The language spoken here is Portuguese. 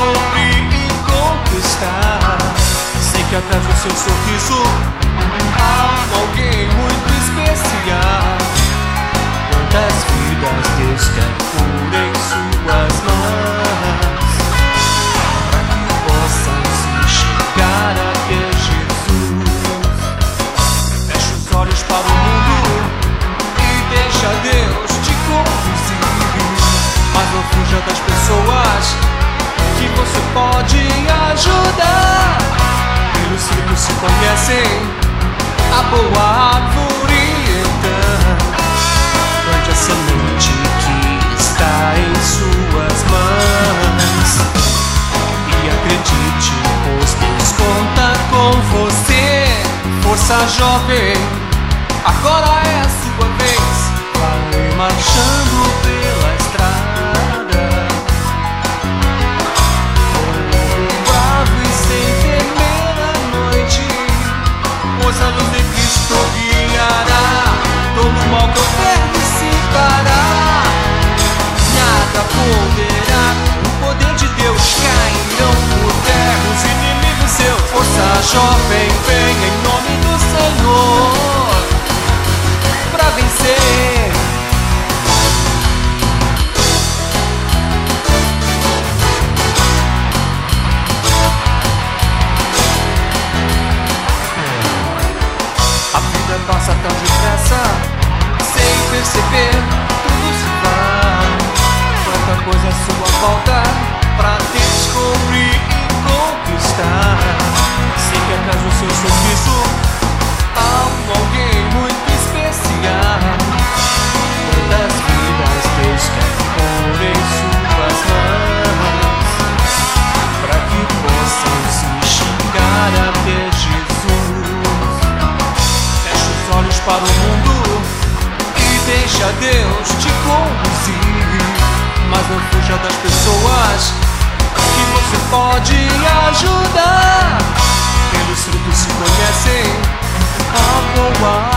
volta pra descobrir e conquistar. Sei que atrás do seu sorriso há alguém muito especial. Quantas vidas Deus quer por em suas mãos para que possam se chegar até Jesus. Feche os olhos para o mundo e deixa Deus te conduzir. Mas não fuja das pessoas você pode ajudar. Pelos frutos se conhecem a boa árvore então. Plante a semente que está em suas mãos. E acredite, pois Deus conta com você. Força jovem, agora é jovem, vem em nome do Senhor. Pra vencer. A vida passa tão depressa, sem perceber, tudo se vai. Quanta coisa à sua volta pra descobrir para o mundo e deixa Deus te conduzir. Mas não fuja das pessoas que você pode ajudar. Pelos frutos se conhecem a